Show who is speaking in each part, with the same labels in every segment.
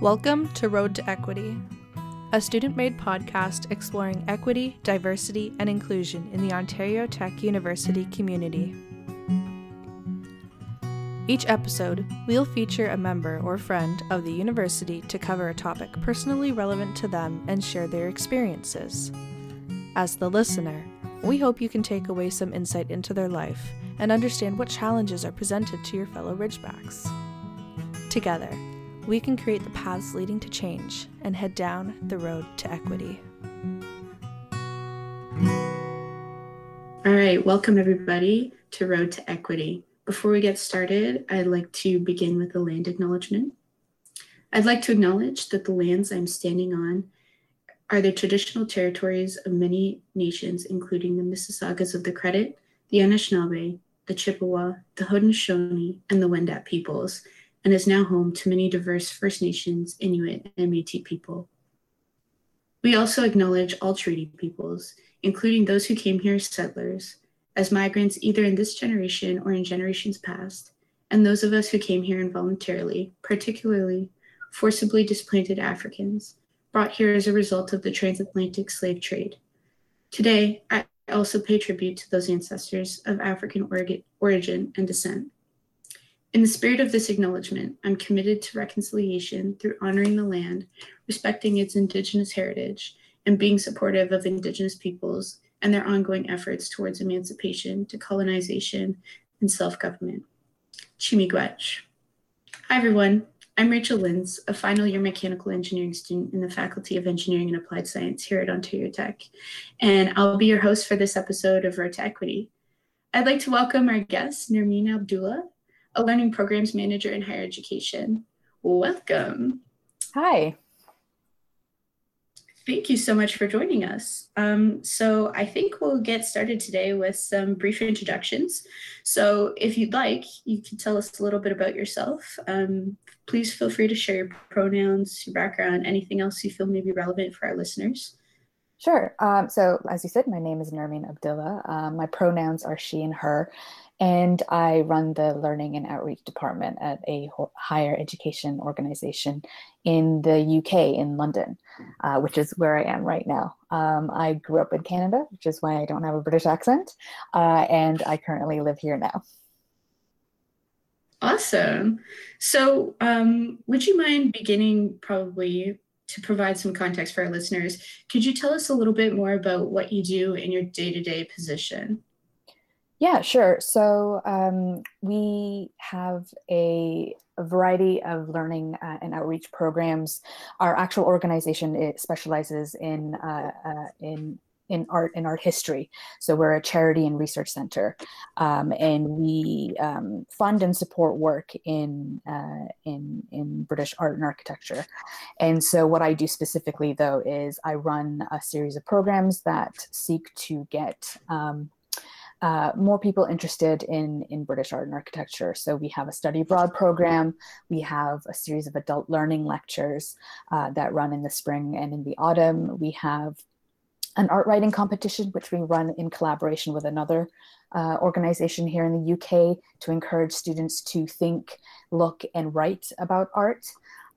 Speaker 1: Welcome to Road to Equity, a student made podcast exploring equity, diversity, and inclusion in the Ontario Tech University community. Each episode, we'll feature a member or friend of the university to cover a topic personally relevant to them and share their experiences. As the listener, we hope you can take away some insight into their life and understand what challenges are presented to your fellow Ridgebacks. Together, we can create the paths leading to change and head down the road to equity.
Speaker 2: All right, welcome everybody to Road to Equity. Before we get started, I'd like to begin with a land acknowledgement. I'd like to acknowledge that the lands I'm standing on are the traditional territories of many nations, including the Mississaugas of the Credit, the Anishinaabe, the Chippewa, the Haudenosaunee, and the Wendat peoples, and is now home to many diverse First Nations, Inuit, and Métis people. We also acknowledge all treaty peoples, including those who came here as settlers, as migrants either in this generation or in generations past, and those of us who came here involuntarily, particularly forcibly displaced Africans, brought here as a result of the transatlantic slave trade. Today, I also pay tribute to those ancestors of African origin and descent. In the spirit of this acknowledgement, I'm committed to reconciliation through honoring the land, respecting its Indigenous heritage, and being supportive of Indigenous peoples and their ongoing efforts towards emancipation, decolonization, and self government. Chi-miigwech. Hi, everyone. I'm Rachel Linz, a final year mechanical engineering student in the Faculty of Engineering and Applied Science here at Ontario Tech, and I'll be your host for this episode of Road to Equity. I'd like to welcome our guest, Nermeen Abdullah, a learning programs manager in higher education. Welcome.
Speaker 3: Hi.
Speaker 2: Thank you so much for joining us. Um, so I think we'll get started today with some brief introductions. So if you'd like, you can tell us a little bit about yourself. Um, please feel free to share your pronouns, your background, anything else you feel may be relevant for our listeners.
Speaker 3: Sure. Um, so as you said, my name is Nermeen Abdullah. Um, my pronouns are she and her and I run the Learning and Outreach Department at a higher education organization in the UK in London, uh, which is where I am right now. Um, I grew up in Canada, which is why I don't have a British accent, uh, and I currently live here now.
Speaker 2: Awesome. So, um, would you mind beginning probably to provide some context for our listeners? Could you tell us a little bit more about what you do in your day to day position?
Speaker 3: Yeah, sure. So um, we have a, a, variety of learning uh, and outreach programs. Our actual organization it specializes in uh, uh, in in art and art history. So we're a charity and research center, um, and we um, fund and support work in uh, in in British art and architecture. And so what I do specifically, though, is I run a series of programs that seek to get um, uh, more people interested in, in British art and architecture. So we have a study abroad program. We have a series of adult learning lectures uh, that run in the spring and in the autumn. We have an art writing competition, which we run in collaboration with another uh, organization here in the UK to encourage students to think, look, and write about art.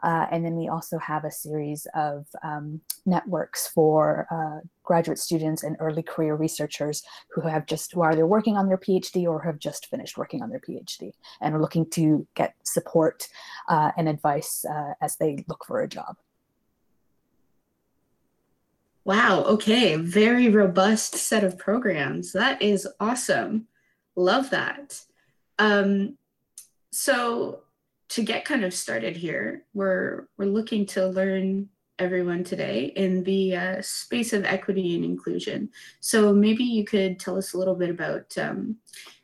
Speaker 3: Uh, and then we also have a series of um, networks for uh, graduate students and early career researchers who have just who are either working on their PhD or have just finished working on their PhD and are looking to get support uh, and advice uh, as they look for a job.
Speaker 2: Wow, okay, very robust set of programs. That is awesome. Love that. Um, so to get kind of started here, we're we're looking to learn everyone today in the uh, space of equity and inclusion. So maybe you could tell us a little bit about um,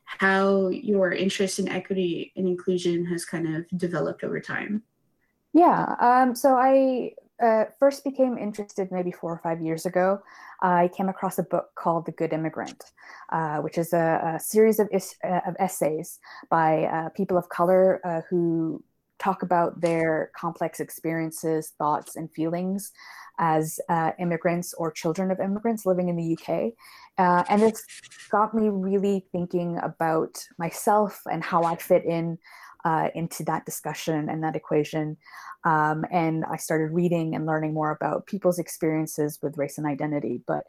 Speaker 2: how your interest in equity and inclusion has kind of developed over time.
Speaker 3: Yeah, um, so I uh, first became interested maybe four or five years ago. I came across a book called The Good Immigrant, uh, which is a, a series of, is, uh, of, essays by uh, people of color uh, who talk about their complex experiences, thoughts, and feelings as uh, immigrants or children of immigrants living in the UK. And it's got me really thinking about myself and how I fit in uh, into that discussion and that equation. Um, and I started reading and learning more about people's experiences with race and identity. But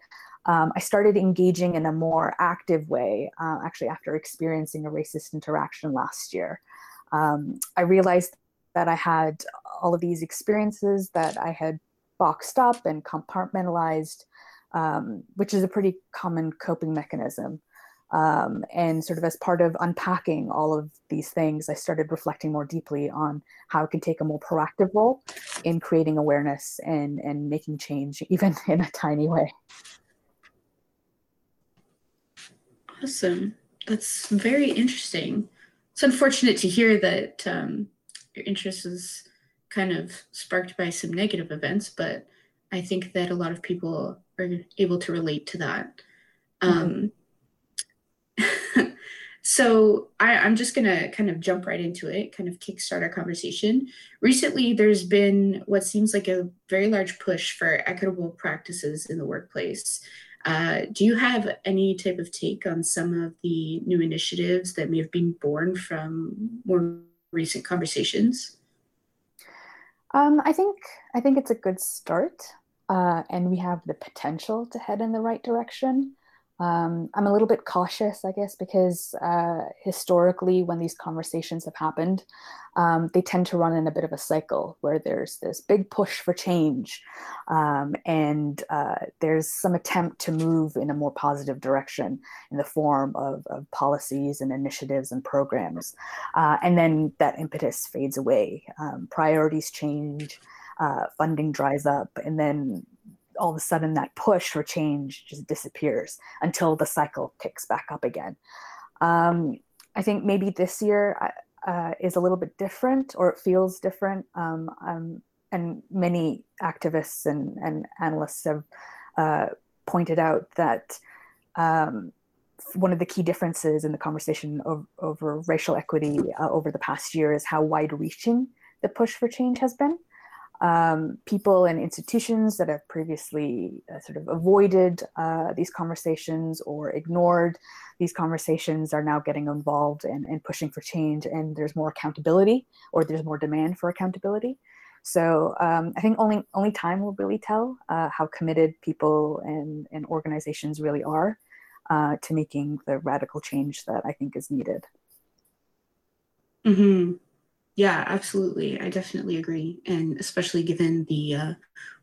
Speaker 3: um, I started engaging in a more active way, uh, actually, after experiencing a racist interaction last year. Um, I realized that I had all of these experiences that I had boxed up and compartmentalized, um, which is a pretty common coping mechanism. Um, and sort of as part of unpacking all of these things, I started reflecting more deeply on how I can take a more proactive role in creating awareness and, and making change, even in a tiny way.
Speaker 2: Awesome. That's very interesting. It's unfortunate to hear that um, your interest is kind of sparked by some negative events, but I think that a lot of people are able to relate to that. Um, so I, I'm just gonna kind of jump right into it, kind of kickstart our conversation. Recently, there's been what seems like a very large push for equitable practices in the workplace. Uh, do you have any type of take on some of the new initiatives that may have been born from more recent conversations?
Speaker 3: Um, I think I think it's a good start, uh, and we have the potential to head in the right direction. Um, I'm a little bit cautious, I guess, because uh, historically, when these conversations have happened, um, they tend to run in a bit of a cycle where there's this big push for change, um, and uh, there's some attempt to move in a more positive direction in the form of, of policies and initiatives and programs. Uh, and then that impetus fades away, um, priorities change. Uh, funding dries up, and then all of a sudden that push for change just disappears until the cycle kicks back up again. Um, I think maybe this year uh, uh, is a little bit different or it feels different. Um, um, and many activists and, and analysts have uh, pointed out that um, one of the key differences in the conversation of, over racial equity uh, over the past year is how wide reaching the push for change has been um, people and institutions that have previously uh, sort of avoided uh, these conversations or ignored these conversations are now getting involved and, and pushing for change and there's more accountability or there's more demand for accountability so um, i think only only time will really tell uh, how committed people and, and organizations really are uh, to making the radical change that i think is needed
Speaker 2: mm-hmm. Yeah, absolutely. I definitely agree. And especially given the uh,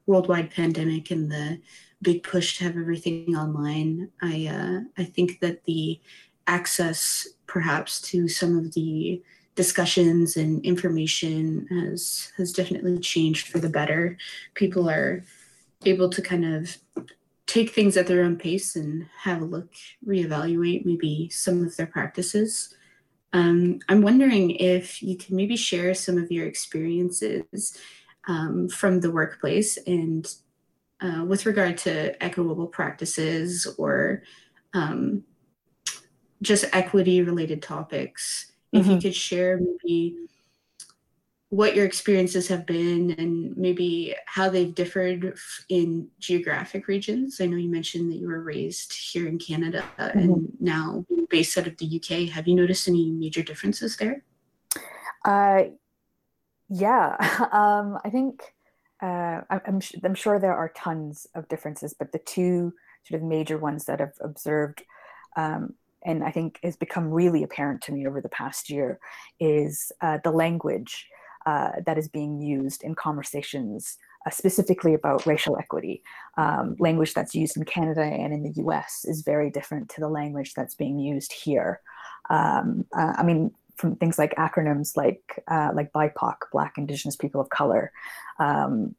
Speaker 2: worldwide pandemic and the big push to have everything online, I uh, I think that the access perhaps to some of the discussions and information has has definitely changed for the better. People are able to kind of take things at their own pace and have a look, reevaluate maybe some of their practices. Um, I'm wondering if you can maybe share some of your experiences um, from the workplace and uh, with regard to equitable practices or um, just equity related topics. Mm-hmm. If you mm-hmm. could share maybe what your experiences have been and maybe how they've differed in geographic regions. I know you mentioned that you were raised here in Canada mm-hmm. and now based out of the UK. Have you noticed any major differences there?
Speaker 3: Uh, yeah, um, I think uh, I'm, I'm, sure there are tons of differences, but the two sort of major ones that I've observed um, and I think has become really apparent to me over the past year is uh, the language uh, that is being used in conversations uh, specifically about racial equity. Um, language that's used in Canada and in the US is very different to the language that's being used here. Um, uh, I mean, from things like acronyms like uh, like BIPOC, Black Indigenous People of Color, um,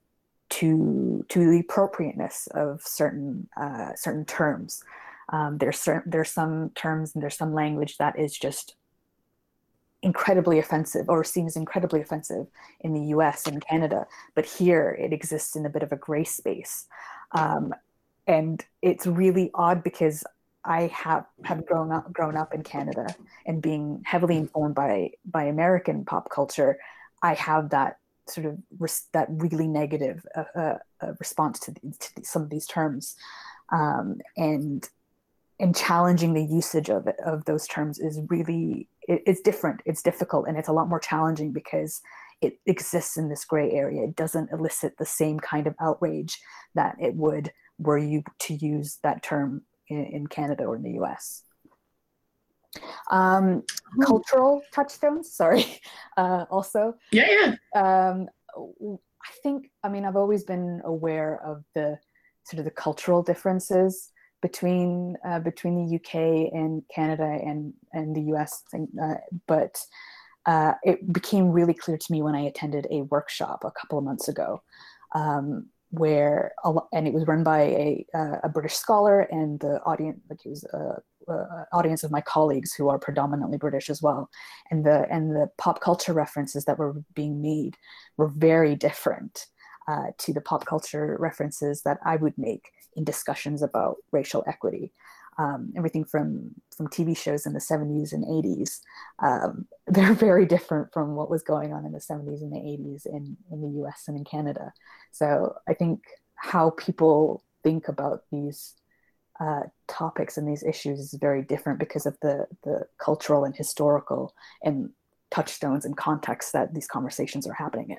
Speaker 3: to to the appropriateness of certain uh, certain terms. Um, there's certain, there's some terms and there's some language that is just incredibly offensive or seen as incredibly offensive in the US and Canada, but here it exists in a bit of a gray space. Um, and it's really odd because I have have grown up grown up in Canada and being heavily informed by by American pop culture, I have that sort of res- that really negative uh, uh, uh response to, the, to the, some of these terms, um, and and challenging the usage of of those terms is really it, it's different, it's difficult, and it's a lot more challenging because it exists in this gray area. It doesn't elicit the same kind of outrage that it would were you to use that term in, in Canada or in the US. Um, hmm. cultural touchstones, sorry, uh, also.
Speaker 2: Yeah,
Speaker 3: yeah. Um, I think, I mean, I've always been aware of the sort of the cultural differences between uh, between the UK and Canada and and the US, uh, but uh, it became really clear to me when I attended a workshop a couple of months ago, um, where and it was run by a, uh, a British scholar and the audience, like it was a, a, audience of my colleagues who are predominantly British as well, and the and the pop culture references that were being made were very different uh, to the pop culture references that I would make in discussions about racial equity um, everything from from TV shows in the 70s and 80s. Um, they're very different from what was going on in the 70s and the 80s in, in the US and in Canada. So I think how people think about these uh, topics and these issues is very different because of the, the cultural and historical and touchstones and contexts that these conversations are happening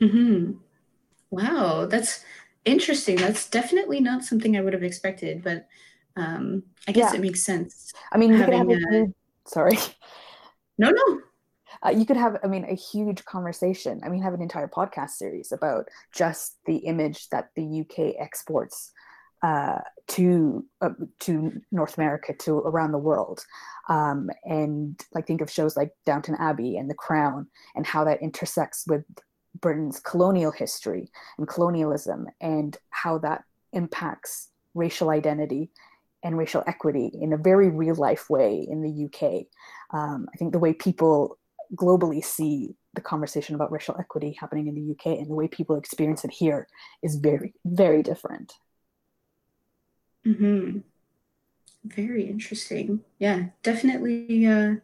Speaker 3: in.
Speaker 2: Mm-hmm. Wow, that's interesting. That's definitely not something I would have expected, but um, I guess yeah. it makes sense.
Speaker 3: I mean, having a, huge, sorry.
Speaker 2: No, no.
Speaker 3: Uh, you could have, I mean, a huge conversation. I mean, have an entire podcast series about just the image that the UK exports uh, to uh, to North America, to around the world, um, and like think of shows like Downton Abbey and The Crown, and how that intersects with Britain's colonial history and colonialism and how that impacts racial identity and racial equity in a very real life way in the UK. Um, I think the way people globally see the conversation about racial equity happening in the UK and the way people experience it here is very, very different.
Speaker 2: Hmm. Very interesting. Yeah, definitely uh,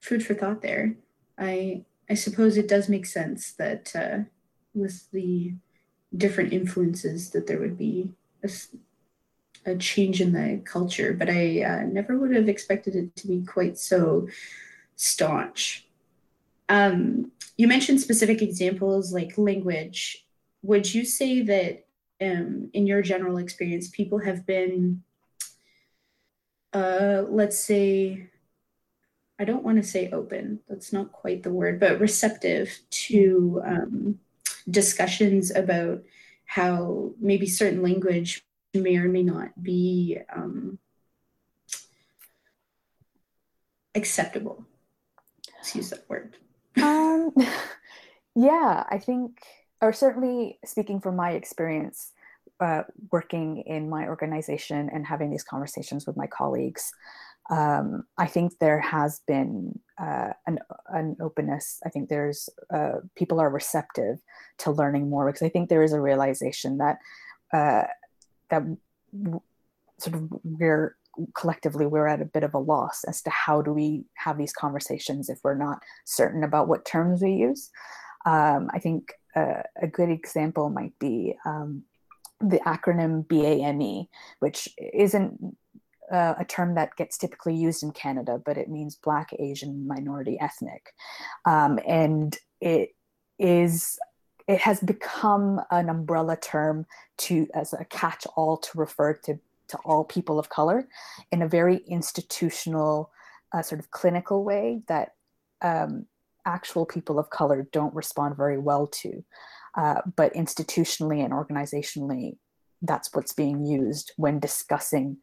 Speaker 2: food for thought there. I I suppose it does make sense that uh, with the different influences that there would be a, a change in the culture, but I uh, never would have expected it to be quite so staunch. Um, you mentioned specific examples like language. Would you say that um, in your general experience, people have been, uh, let's say, I don't want to say open, that's not quite the word, but receptive to um, discussions about how maybe certain language may or may not be um, acceptable. Let's use that word.
Speaker 3: um, yeah, I think, or certainly speaking from my experience, uh, working in my organization and having these conversations with my colleagues, um, I think there has been uh, an, an openness. I think there's uh, people are receptive to learning more because I think there is a realization that uh, that w- sort of we're collectively we're at a bit of a loss as to how do we have these conversations if we're not certain about what terms we use. Um, I think uh, a good example might be um, the acronym BAME, which isn't uh, a term that gets typically used in Canada, but it means Black, Asian, minority, ethnic, um, and it is it has become an umbrella term to as a catch-all to refer to to all people of color in a very institutional, uh, sort of clinical way that um, actual people of color don't respond very well to. Uh, but institutionally and organizationally, that's what's being used when discussing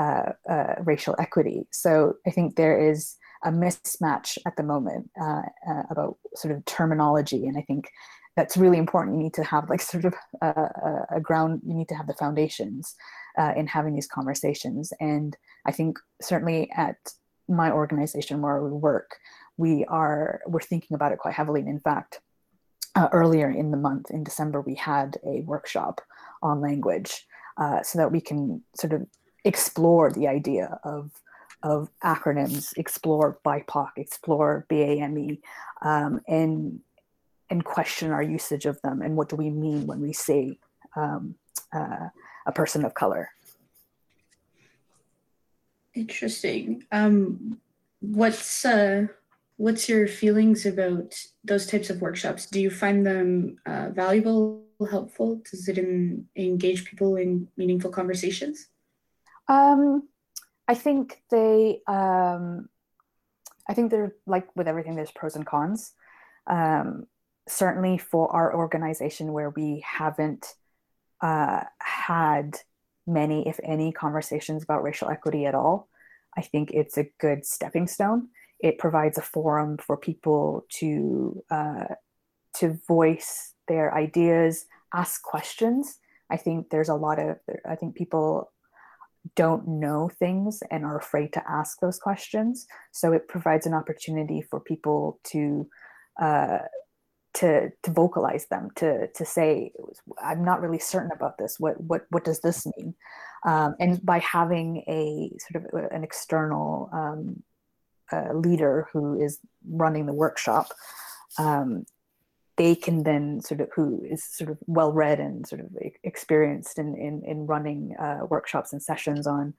Speaker 3: uh, uh, racial equity. So I think there is a mismatch at the moment uh, uh, about sort of terminology, and I think that's really important. You need to have like sort of a, a ground. You need to have the foundations uh, in having these conversations, and I think certainly at my organization where we work, we are we're thinking about it quite heavily. And in fact, uh, earlier in the month in December, we had a workshop on language. Uh, so that we can sort of explore the idea of of acronyms, explore BIPOC, explore BAME, um, and and question our usage of them and what do we mean when we say um, uh, a person of color.
Speaker 2: Interesting. Um, what's uh, what's your feelings about those types of workshops? Do you find them uh, valuable, helpful? Does it in, engage people in meaningful conversations?
Speaker 3: Um, I think they. Um, I think they're like with everything. There's pros and cons. Um, certainly for our organization, where we haven't uh, had many, if any, conversations about racial equity at all. I think it's a good stepping stone. It provides a forum for people to uh, to voice their ideas, ask questions. I think there's a lot of I think people don't know things and are afraid to ask those questions. So it provides an opportunity for people to uh, to to vocalize them to to say i'm not really certain about this what what what does this mean um, and by having a sort of uh, an external um, uh, leader who is running the workshop um, they can then sort of who is sort of well read and sort of experienced in in, in running uh, workshops and sessions on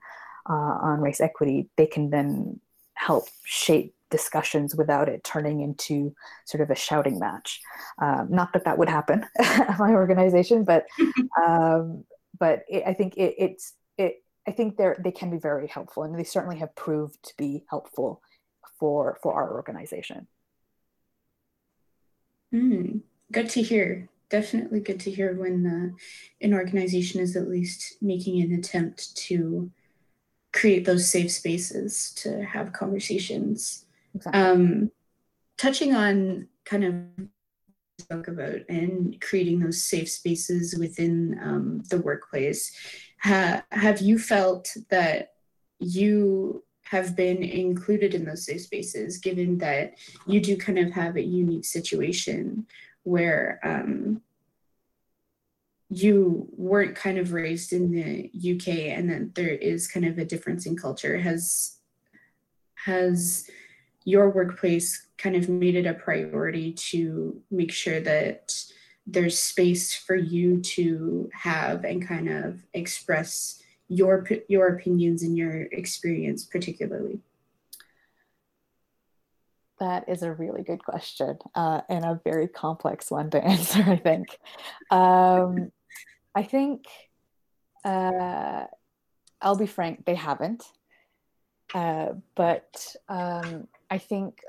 Speaker 3: uh, on race equity they can then help shape discussions without it turning into sort of a shouting match. Um, not that that would happen at my organization, but um, but it, I think it, it's it. I think they're they can be very helpful, and they certainly have proved to be helpful for for our organization.
Speaker 2: Mm, good to hear. Definitely good to hear when uh, an organization is at least making an attempt to create those safe spaces to have conversations Exactly. Um, touching on kind of spoke about and creating those safe spaces within um, the workplace. Ha- have you felt that you have been included in those safe spaces, given that you do kind of have a unique situation where um, you weren't kind of raised in the UK and that there is kind of a difference in culture? Has has your workplace kind of made it a priority to make sure that there's space for you to have and kind of express your your opinions and your experience particularly
Speaker 3: that is a really good question uh, and a very complex one to answer i think um, i think uh, i'll be frank they haven't uh, but um, I think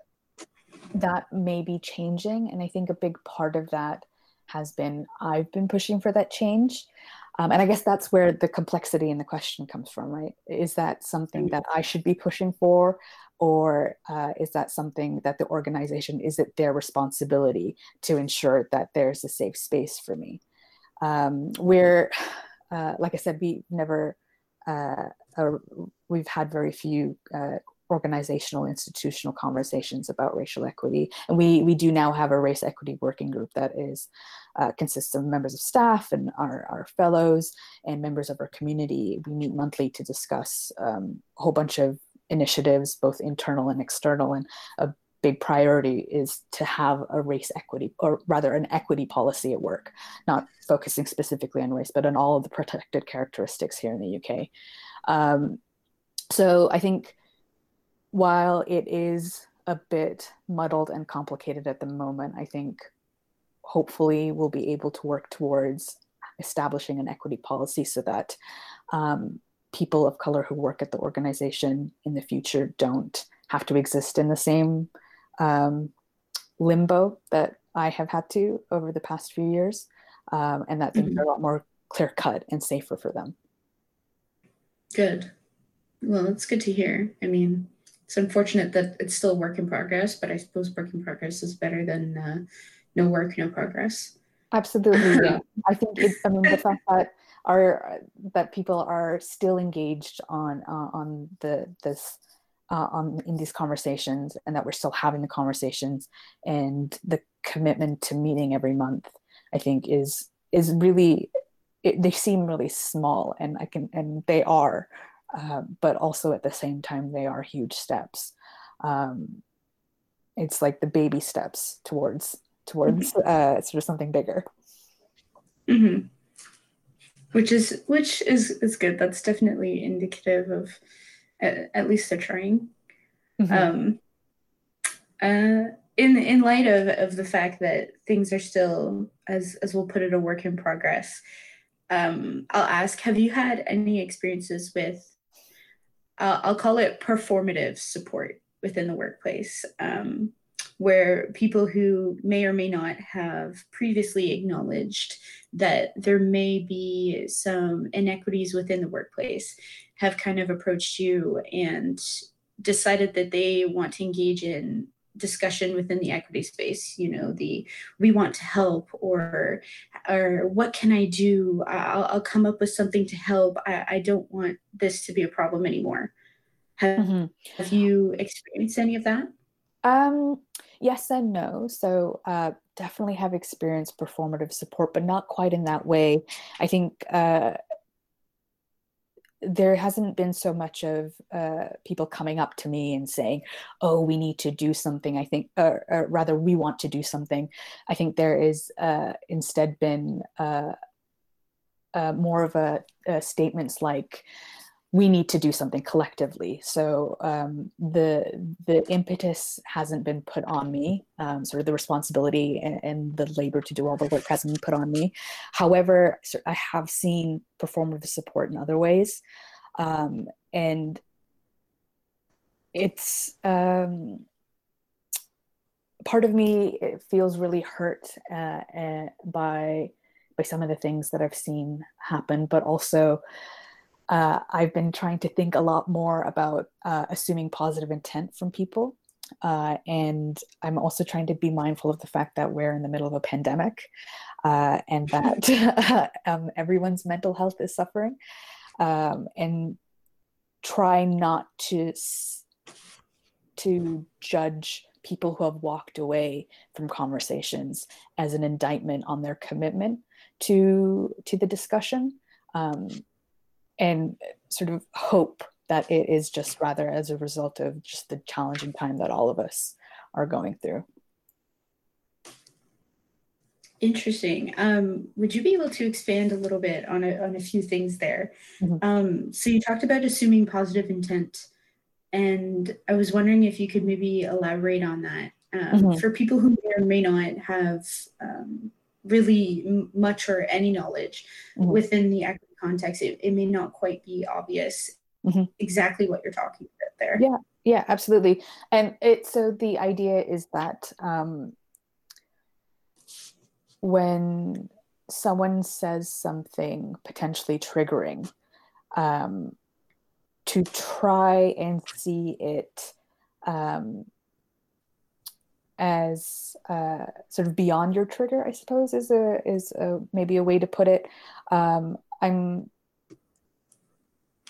Speaker 3: that may be changing. And I think a big part of that has been I've been pushing for that change. Um, and I guess that's where the complexity in the question comes from, right? Is that something that I should be pushing for? Or uh, is that something that the organization, is it their responsibility to ensure that there's a safe space for me? Um, where, uh, like I said, we never, uh, we've had very few uh, organizational institutional conversations about racial equity. And we we do now have a race equity working group that is uh, consists of members of staff and our, our fellows and members of our community. We meet monthly to discuss um, a whole bunch of initiatives both internal and external. And a big priority is to have a race equity or rather an equity policy at work not focusing specifically on race but on all of the protected characteristics here in the uk um, so i think while it is a bit muddled and complicated at the moment, I think hopefully we'll be able to work towards establishing an equity policy so that um, people of color who work at the organization in the future don't have to exist in the same um, limbo that I have had to over the past few years, um, and that things mm-hmm. are a lot more clear cut and safer for them.
Speaker 2: Good. Well, it's good to hear. I mean, it's unfortunate that it's still a work in progress, but I suppose work in progress is better than uh, no work, no progress.
Speaker 3: Absolutely, yeah. I think it, I mean the fact that are that people are still engaged on uh, on the this uh, on in these conversations, and that we're still having the conversations, and the commitment to meeting every month, I think is is really it, they seem really small, and I can and they are uh, but also at the same time, they are huge steps. Um, it's like the baby steps towards towards mm-hmm. uh, sort of something bigger.
Speaker 2: Mm-hmm. Which is which is is good. That's definitely indicative of at, at least they're trying. Mm-hmm. Um, uh, in in light of, of the fact that things are still as as we'll put it a work in progress um, i'll ask have you had any experiences with uh, i'll call it performative support within the workplace um, where people who may or may not have previously acknowledged that there may be some inequities within the workplace have kind of approached you and decided that they want to engage in discussion within the equity space you know the we want to help or or what can i do? I'll, I'll come up with something to help. I, I don't want this to be a problem anymore. Have, mm-hmm. have you experienced any of that?
Speaker 3: Um yes and no. So uh definitely have experienced performative support but not quite in that way. I think uh there hasn't been so much of uh, people coming up to me and saying, "Oh, we need to do something." I think, or, or rather, we want to do something. I think there is uh, instead been uh, uh more of a, a, statements like, "We need to do something collectively." So um, the the impetus hasn't been put on me. Um, sort of the responsibility and, and, the labor to do all the work hasn't been put on me. However, I have seen performative support in other ways um, and it's um, part of me feels really hurt uh, uh, by by some of the things that I've seen happen, but also uh, I've been trying to think a lot more about uh, assuming positive intent from people. Uh, and I'm also trying to be mindful of the fact that we're in the middle of a pandemic uh, and that um, everyone's mental health is suffering um, and try not to to judge people who have walked away from conversations as an indictment on their commitment to to the discussion um, and sort of hope that it is just rather as a result of just the challenging time that all of us are going through
Speaker 2: Interesting. Um, would you be able to expand a little bit on a, on a few things there? Mm-hmm. Um, so you talked about assuming positive intent, and I was wondering if you could maybe elaborate on that um, mm-hmm. for people who may or may not have um, really much or any knowledge mm-hmm. within the context. It, it, may not quite be obvious mm-hmm. exactly what you're talking about there.
Speaker 3: Yeah, yeah, absolutely. And it so the idea is that um, when someone says something potentially triggering, um, to try and see it um, as uh, sort of beyond your trigger, I suppose is a is a, maybe a way to put it. Um, I'm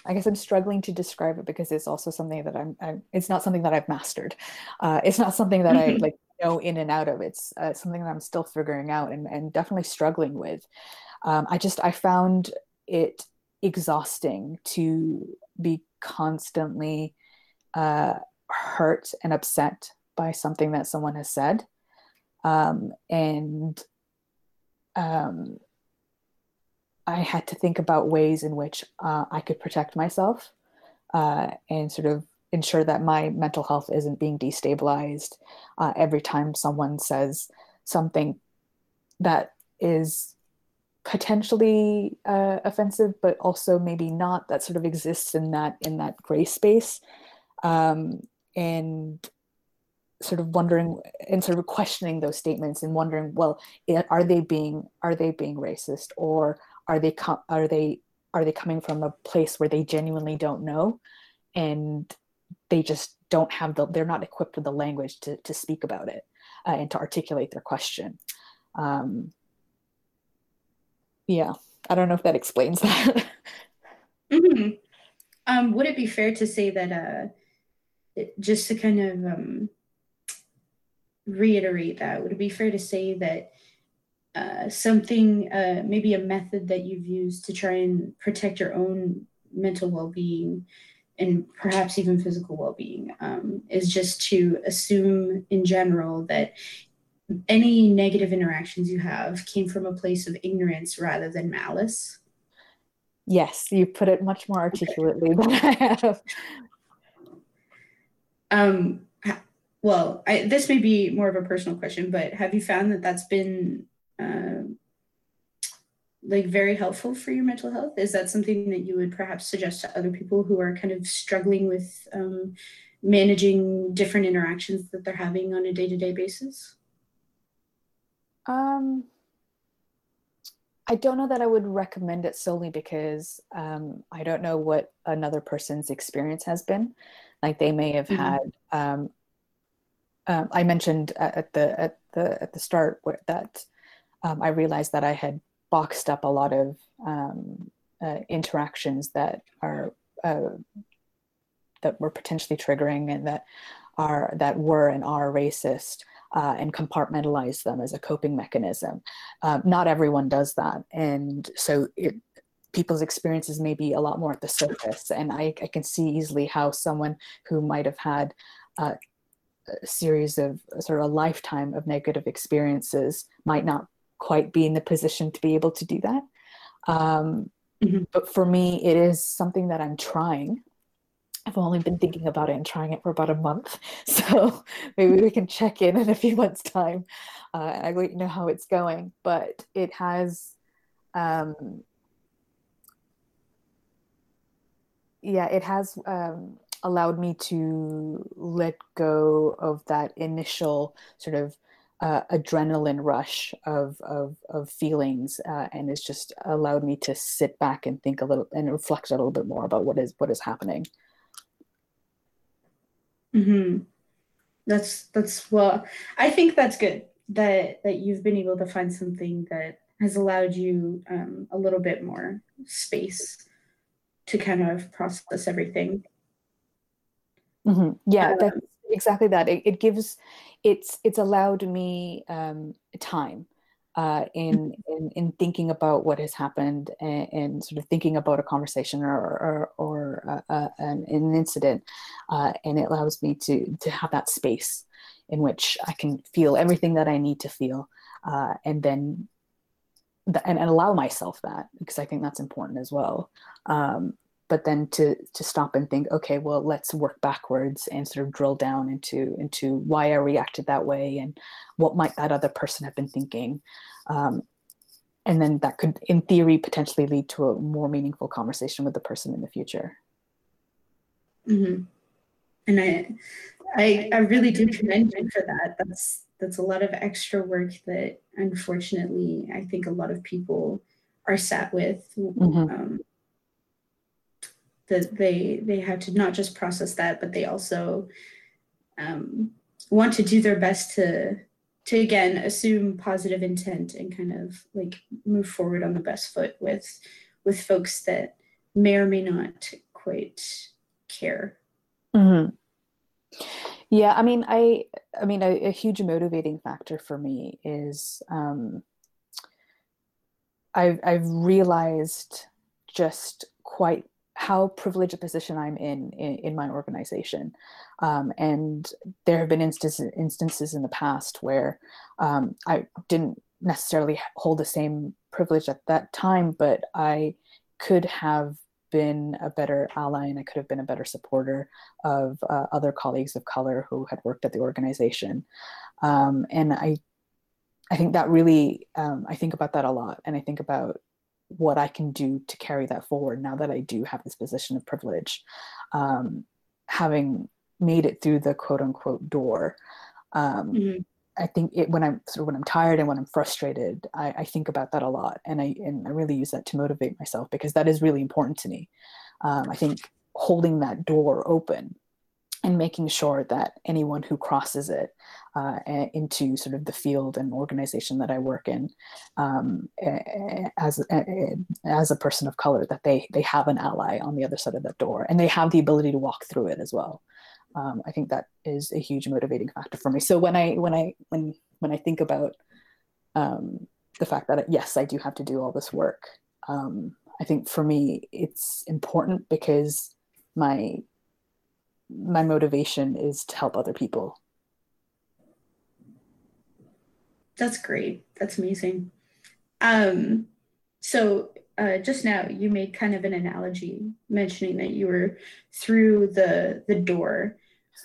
Speaker 3: I guess I'm struggling to describe it because it's also something that I'm, I'm it's not something that I've mastered. Uh, it's not something that mm-hmm. I like know in and out of. It's uh, something that I'm still figuring out and, and definitely struggling with. Um, I just I found it exhausting to be constantly uh, hurt and upset by something that someone has said, um, and um, I had to think about ways in which uh, I could protect myself uh, and sort of ensure that my mental health isn't being destabilized uh, every time someone says something that is potentially uh, offensive but also maybe not that sort of exists in that in that gray space um, and sort of wondering and sort of questioning those statements and wondering well are they being are they being racist or are they com- are they are they coming from a place where they genuinely don't know? And they just don't have the they're not equipped with the language to, to speak about it uh, and to articulate their question. Um, yeah i don't know if that explains that.
Speaker 2: Mm-hmm. um, would it be fair to say that uh, just to kind of um, reiterate that would it be fair to say that uh, something uh, maybe a method that you've used to try and protect your own mental well-being and perhaps even physical well-being um, is just to assume in general that any negative interactions you have came from a place of ignorance rather than malice.
Speaker 3: Yes you put it much more articulately than i have.
Speaker 2: Um, well, I, this may be more of a personal question, but have you found that that's been uh, like very helpful for your mental health? Is that something that you would perhaps suggest to other people who are kind of struggling with um, managing different interactions that they're having on a day to day basis?
Speaker 3: Um, I don't know that I would recommend it solely because um, I don't know what another person's experience has been. Like they may have mm-hmm. had. Um, um, I mentioned at the at the at the start that um, I realized that I had boxed up a lot of um, uh, interactions that are uh, that were potentially triggering and that are that were and are racist uh, and compartmentalize them as a coping mechanism. Um, not everyone does that. And so it, people's experiences may be a lot more at the surface. And I, I can see easily how someone who might have had uh, a series of sort of a lifetime of negative experiences might not quite be in the position to be able to do that. Um, mm-hmm. But for me, it is something that I'm trying. I've only been thinking about it and trying it for about a month. So maybe we can check in in a few months' time. Uh, I let you know how it's going. But it has, um, yeah, it has um, allowed me to let go of that initial sort of uh, adrenaline rush of of, of feelings, uh, and it's just allowed me to sit back and think a little and reflect a little bit more about what is what is happening.
Speaker 2: Hmm. That's that's well. I think that's good that that you've been able to find something that has allowed you um, a little bit more space to kind of process everything.
Speaker 3: Mm-hmm. Yeah, um, that's exactly that. It, it, gives it's it's allowed me um, time uh, in, in in thinking about what has happened and, and, sort of thinking about a conversation or or, or uh, uh, an, an, incident, uh, and it allows me to to have that space in which I can feel everything that I need to feel, uh, and then and, and, allow myself that because I think that's important as well. Um, but then to to stop and think okay well let's work backwards and sort of drill down into into why i reacted that way and what might that other person have been thinking um, and then that could in theory potentially lead to a more meaningful conversation with the person in the future
Speaker 2: mm-hmm. and i i i really do commend you for that that's that's a lot of extra work that unfortunately i think a lot of people are sat with mm-hmm. um, that they they have to not just process that, but they also um, want to do their best to to again assume positive intent and kind of like move forward on the best foot with with folks that may or may not quite care.
Speaker 3: Mm-hmm. Yeah, I mean, I I mean, a, a huge motivating factor for me is um, I've I've realized just quite how privileged a position I'm in in, in my organization. Um, and there have been instances instances in the past where um, I didn't necessarily hold the same privilege at that time, but I could have been a better ally and I could have been a better supporter of uh, other colleagues of color who had worked at the organization. Um, and I, I think that really, um, I think about that a lot. And I think about what I can do to carry that forward now that I do have this position of privilege, um, having made it through the quote unquote door. Um, mm-hmm. I think it, when I'm sort of when I'm tired and when I'm frustrated, I, I, think about that a lot, and I and I really use that to motivate myself because that is really important to me. Um, I think holding that door open and making sure that anyone who crosses it uh, into sort of the field and organization that I work in um, as, as a person of color, that they, they have an ally on the other side of that door and they have the ability to walk through it as well. Um, I think that is a huge motivating factor for me. So when I, when I, when, when I think about um, the fact that yes, I do have to do all this work, um, I think for me, it's important because my my motivation is to help other people.
Speaker 2: That's great. That's amazing. Um, so uh, just now you made kind of an analogy mentioning that you were through the the door.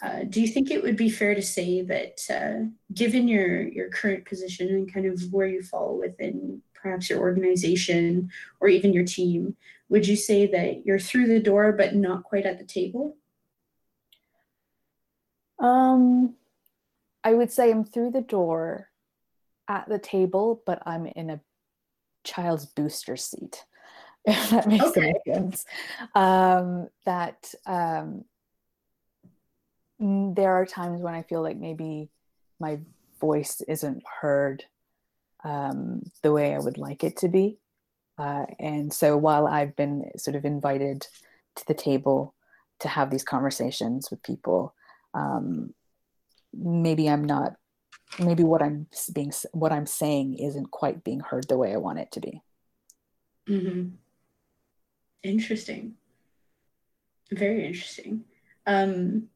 Speaker 2: uh, do you think it would be fair to say that uh, given your your current position and kind of where you fall within perhaps your organization or even your team would you say that you're through the door but not quite at the table
Speaker 3: um i would say i'm through the door at the table but i'm in a child's booster seat if that makes okay. any sense um, that um, there are times when I feel like maybe my voice isn't heard um, the way I would like it to be. Uh, and so while I've been sort of invited to the table to have these conversations with people, um, maybe I'm not, maybe what I'm being, what I'm saying isn't quite being heard the way I want it to be.
Speaker 2: Mm-hmm. Interesting. Very interesting. Um,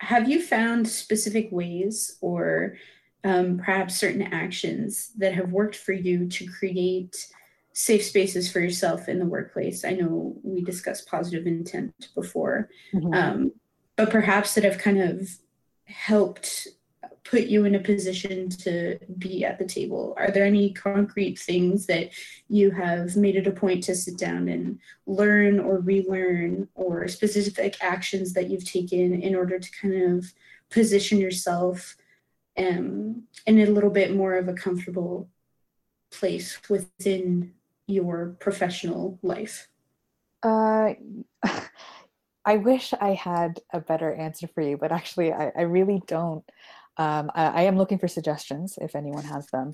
Speaker 2: have you found specific ways or um, perhaps certain actions that have worked for you to create safe spaces for yourself in the workplace? I know we discussed positive intent before, mm-hmm. um, but perhaps that have kind of helped put you in a position to be at the table? Are there any concrete things that you have made it a point to sit down and learn or relearn, or specific actions that you've taken in order to kind of position yourself um, in a little bit more of a comfortable place within your professional life?
Speaker 3: Uh, I wish I had a better answer for you, but actually, I, I really don't um, I, I, am looking for suggestions if anyone has them.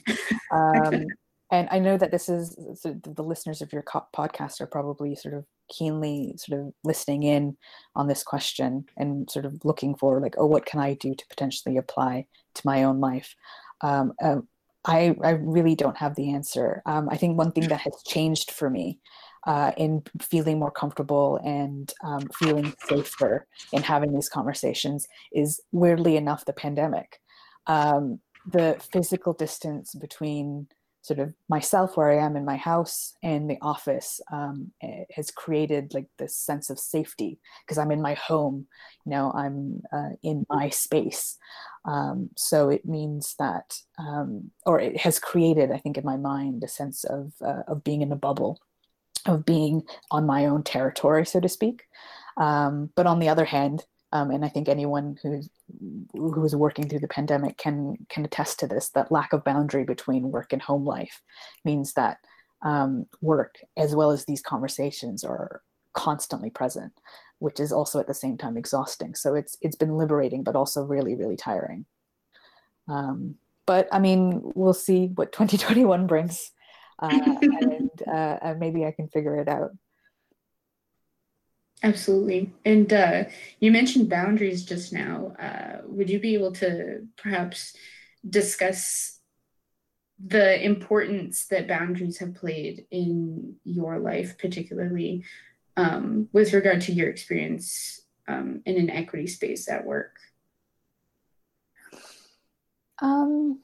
Speaker 3: Um, and I know that this is so the listeners of your co- podcast are probably sort of keenly sort of listening in on this question and sort of looking for like, oh, what can I do to potentially apply to my own life? Um, uh, I, I really don't have the answer. Um, I think one thing that has changed for me uh, in feeling more comfortable and um, feeling safer in having these conversations is weirdly enough the pandemic. Um, the physical distance between sort of myself where I am in my house and the office um, has created like this sense of safety because I'm in my home, you know, I'm uh, in my space. Um, so it means that, um, or it has created, I think, in my mind, a sense of uh, of being in a bubble of being on my own territory, so to speak. Um, but on the other hand, um, and I think anyone who's who is working through the pandemic can can attest to this. That lack of boundary between work and home life means that um, work, as well as these conversations, are constantly present, which is also at the same time exhausting. So it's it's been liberating, but also really really tiring. Um, but I mean, we'll see what 2021 brings uh, and uh, maybe I can figure it out.
Speaker 2: Absolutely. And uh, you mentioned boundaries just now. Uh, would you be able to perhaps discuss the importance that boundaries have played in your life, particularly um, with regard to your experience um, in an equity space at work?
Speaker 3: Um,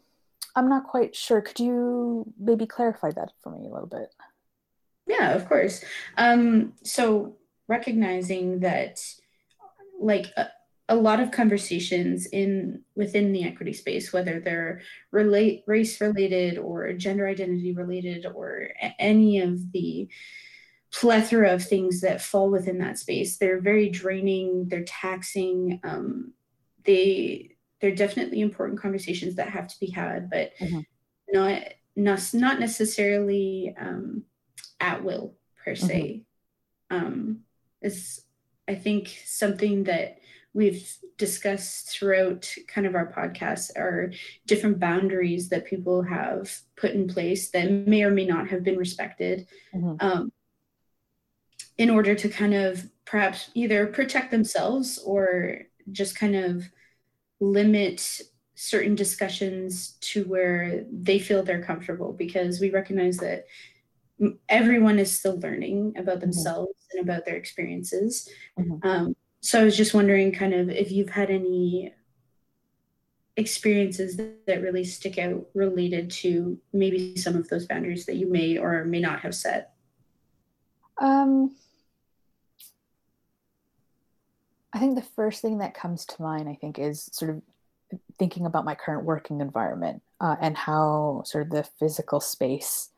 Speaker 3: I'm not quite sure. Could you maybe clarify that for me a little bit?
Speaker 2: Yeah, of course. Um, so recognizing that, like a, a, lot of conversations in within the equity space, whether they're relate race related or gender identity related or any of the plethora of things that fall within that space, they're very draining. They're taxing. Um, they they're definitely important conversations that have to be had, but mm-hmm. not not not necessarily um, at will per se. Mm-hmm. Um, is I think something that we've discussed throughout kind of our podcast are different boundaries that people have put in place that may or may not have been respected mm-hmm. um, in order to kind of perhaps either protect themselves or just kind of limit certain discussions to where they feel they're comfortable because we recognize that everyone is still learning about mm-hmm. themselves mm-hmm. and about their experiences. Mm-hmm. Um, so I was just wondering, kind of, if you've had any experiences that, that really stick out related to maybe some of those boundaries that you may or may not have set.
Speaker 3: Um, I think the first thing that comes to mind, I think, is sort of thinking about my current working environment uh, and how sort of the physical space,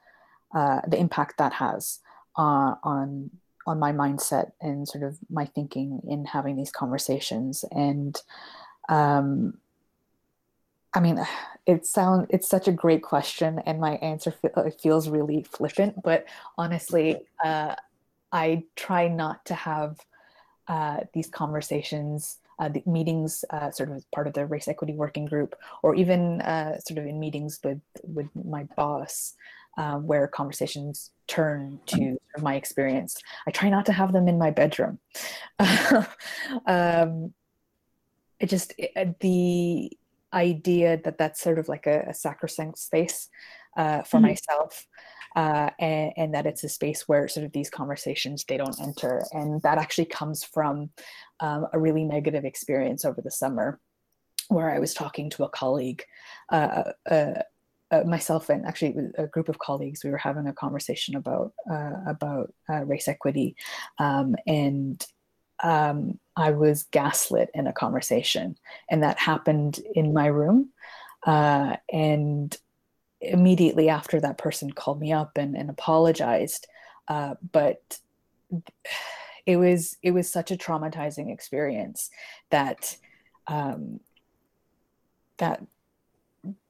Speaker 3: uh, the impact that has uh, on on my mindset and sort of my thinking in having these conversations. And um, I mean, it sounds it's such a great question, and my answer fe- feels really flippant. But honestly, uh, I try not to have uh, these conversations, uh, the meetings, uh, sort of as part of the race equity working group, or even uh, sort of in meetings with with my boss, uh, where conversations turn to my experience. I try not to have them in my bedroom. um, it just it, the idea that that's sort of like a, a sacrosanct space uh, for mm-hmm. myself uh, and, and, that it's a space where sort of these conversations they don't enter and that actually comes from um, a really negative experience over the summer where i was talking to a colleague uh, uh, uh myself and actually a group of colleagues we were having a conversation about uh, about uh, race equity um, and um, I was gaslit in a conversation, and that happened in my room. Uh, and immediately after that person called me up and, and apologized uh, but it was it was such a traumatizing experience that um, that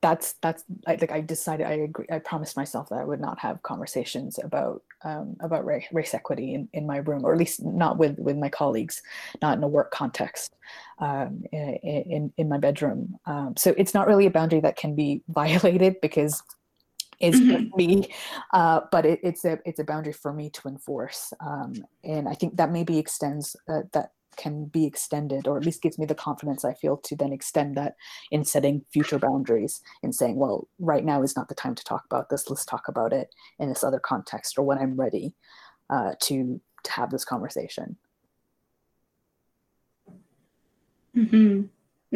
Speaker 3: that's that's like I decided I agree I promised myself that I would not have conversations about um, about race, race equity in, in my room or at least not with with my colleagues not in a work context um, in, in my bedroom um, so it's not really a boundary that can be violated because it's mm-hmm. me uh, but it, it's a it's a boundary for me to enforce um, and I think that maybe extends uh, that can be extended or at least gives me the confidence i feel to then extend that in setting future boundaries and saying well right now is not the time to talk about this. Let's talk about it in this other context or when i'm ready uh, to to have this conversation.
Speaker 2: Mm-hmm.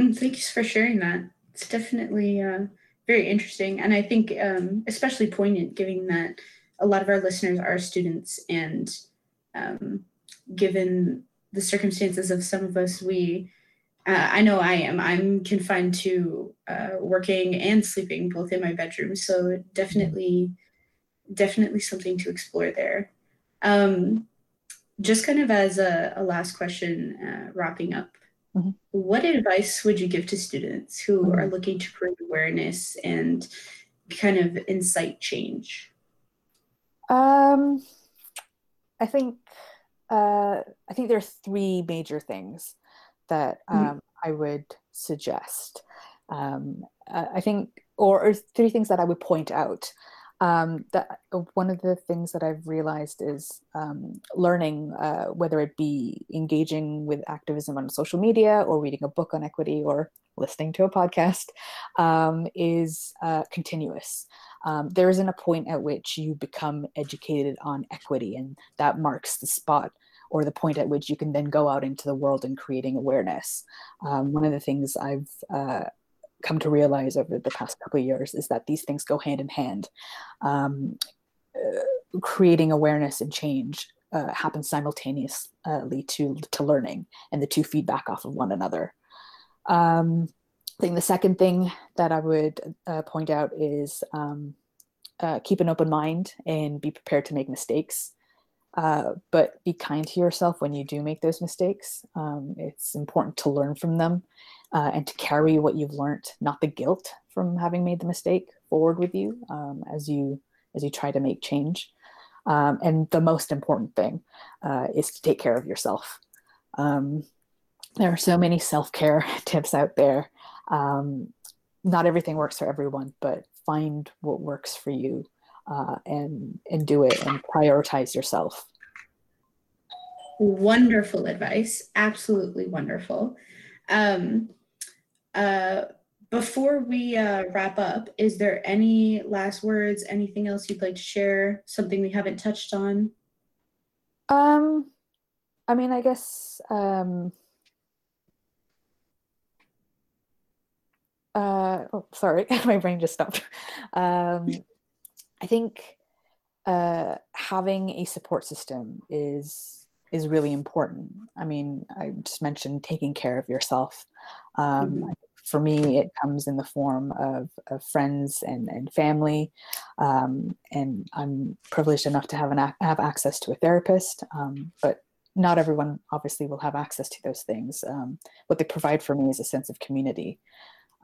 Speaker 2: Mm, thanks for sharing that. It's definitely uh, very interesting and i think um, especially poignant given that a lot of our listeners are students and um, given the circumstances of some of us, we, uh, I know I am, I'm confined to uh, working and sleeping both in my bedroom. So definitely, definitely something to explore there. Um, just kind of as a, a last question, uh, wrapping up, mm-hmm. what advice would you give to students who mm-hmm. are looking to create awareness and kind of incite change?
Speaker 3: Um, I think uh, I think there are three major things that mm-hmm. um, mm-hmm. I would suggest. Um, I think, or, or, three things that I would point out. Um, that uh, one of the things that I've realized is um, learning, uh, whether it be engaging with activism on social media or reading a book on equity or listening to a podcast, um, is uh, continuous um, there isn't a point at which you become educated on equity and that marks the spot or the point at which you can then go out into the world and creating awareness. Um, one of the things i've uh, come to realize over the past couple of years is that these things go hand in hand. Um, uh, creating awareness and change uh, happens simultaneously to to learning and the two feedback off of one another. Um, I think the second thing that I would uh, point out is um, uh, keep an open mind and be prepared to make mistakes. Uh, but be kind to yourself when you do make those mistakes. Um, it's important to learn from them uh, and to carry what you've learned, not the guilt from having made the mistake, forward with you um, as you as you try to make change. Um, and the most important thing uh, is to take care of yourself. Um, there are so many self care tips out there um, not everything works for everyone, but find what works for you uh, and and do it and prioritize yourself.
Speaker 2: Wonderful advice, absolutely wonderful. Um, uh, before we uh, wrap up, is there any last words? Anything else you'd like to share? Something we haven't touched on?
Speaker 3: Um, I mean, I guess um, uh, oh, sorry, my brain just stopped. Um, I think uh, having a support system is is really important. I mean, I just mentioned taking care of yourself. Um, mm-hmm. For me, it comes in the form of, of friends and, and family. Um, and I'm privileged enough to have, an, have access to a therapist, um, but not everyone obviously will have access to those things. Um, what they provide for me is a sense of community.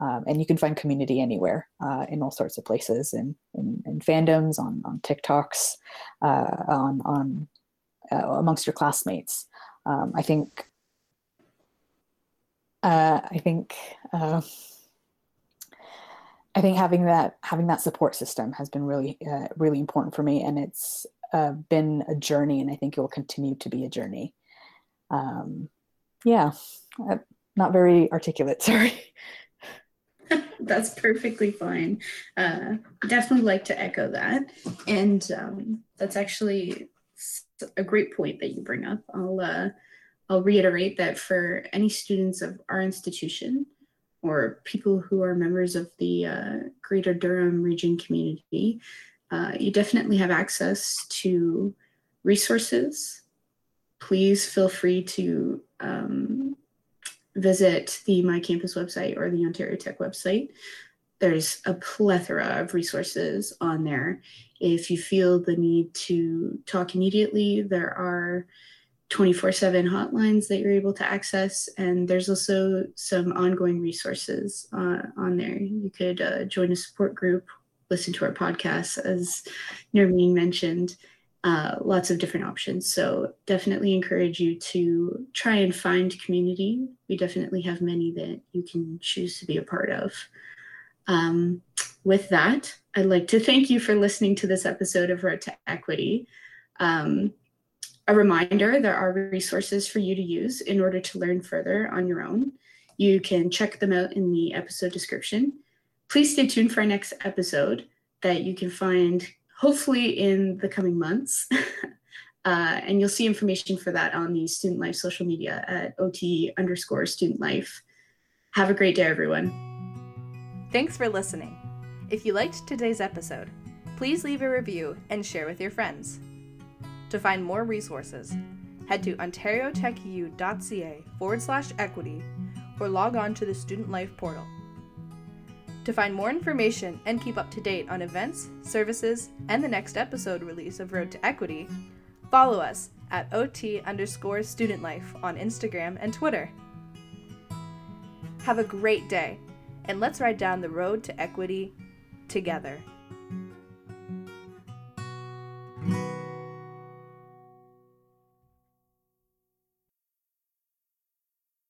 Speaker 3: Um, and you can find community anywhere uh, in all sorts of places in, in, in fandoms on, on tiktoks uh, on, on uh, amongst your classmates. Um, i think uh, i think uh, i think having that having that support system has been really uh, really important for me and it's been a journey and i think it will continue to be a journey. Um, yeah not very articulate sorry
Speaker 2: that's perfectly fine. Uh, definitely like to echo that. And um, that's actually a great point that you bring up. I'll, uh, I'll reiterate that for any students of our institution or people who are members of the uh, Greater Durham region community, uh, you definitely have access to resources. Please feel free to um, visit the My Campus website or the Ontario Tech website. There's a plethora of resources on there. If you feel the need to talk immediately, there are 24 7 hotlines that you're able to access. And there's also some ongoing resources uh, on there. You could uh, join a support group, listen to our podcasts, as Nermeen mentioned uh, lots of different options. So definitely encourage you to try and find community. We definitely have many that you can choose to be a part of. Um, with that, I'd like to thank you for listening to this episode of Road to Equity. Um, a reminder there are resources for you to use in order to learn further on your own. You can check them out in the episode description. Please stay tuned for our next episode that you can find hopefully in the coming months. uh, and you'll see information for that on the Student Life social media at OT underscore student life. Have a great day, everyone.
Speaker 1: Thanks for listening. If you liked today's episode, please leave a review and share with your friends. To find more resources, head to ontariotechU.ca forward slash equity or log on to the Student Life portal. To find more information and keep up to date on events, services, and the next episode release of Road to Equity, follow us at OT underscore student life on Instagram and Twitter. Have a great day, and let's ride down the road to equity together.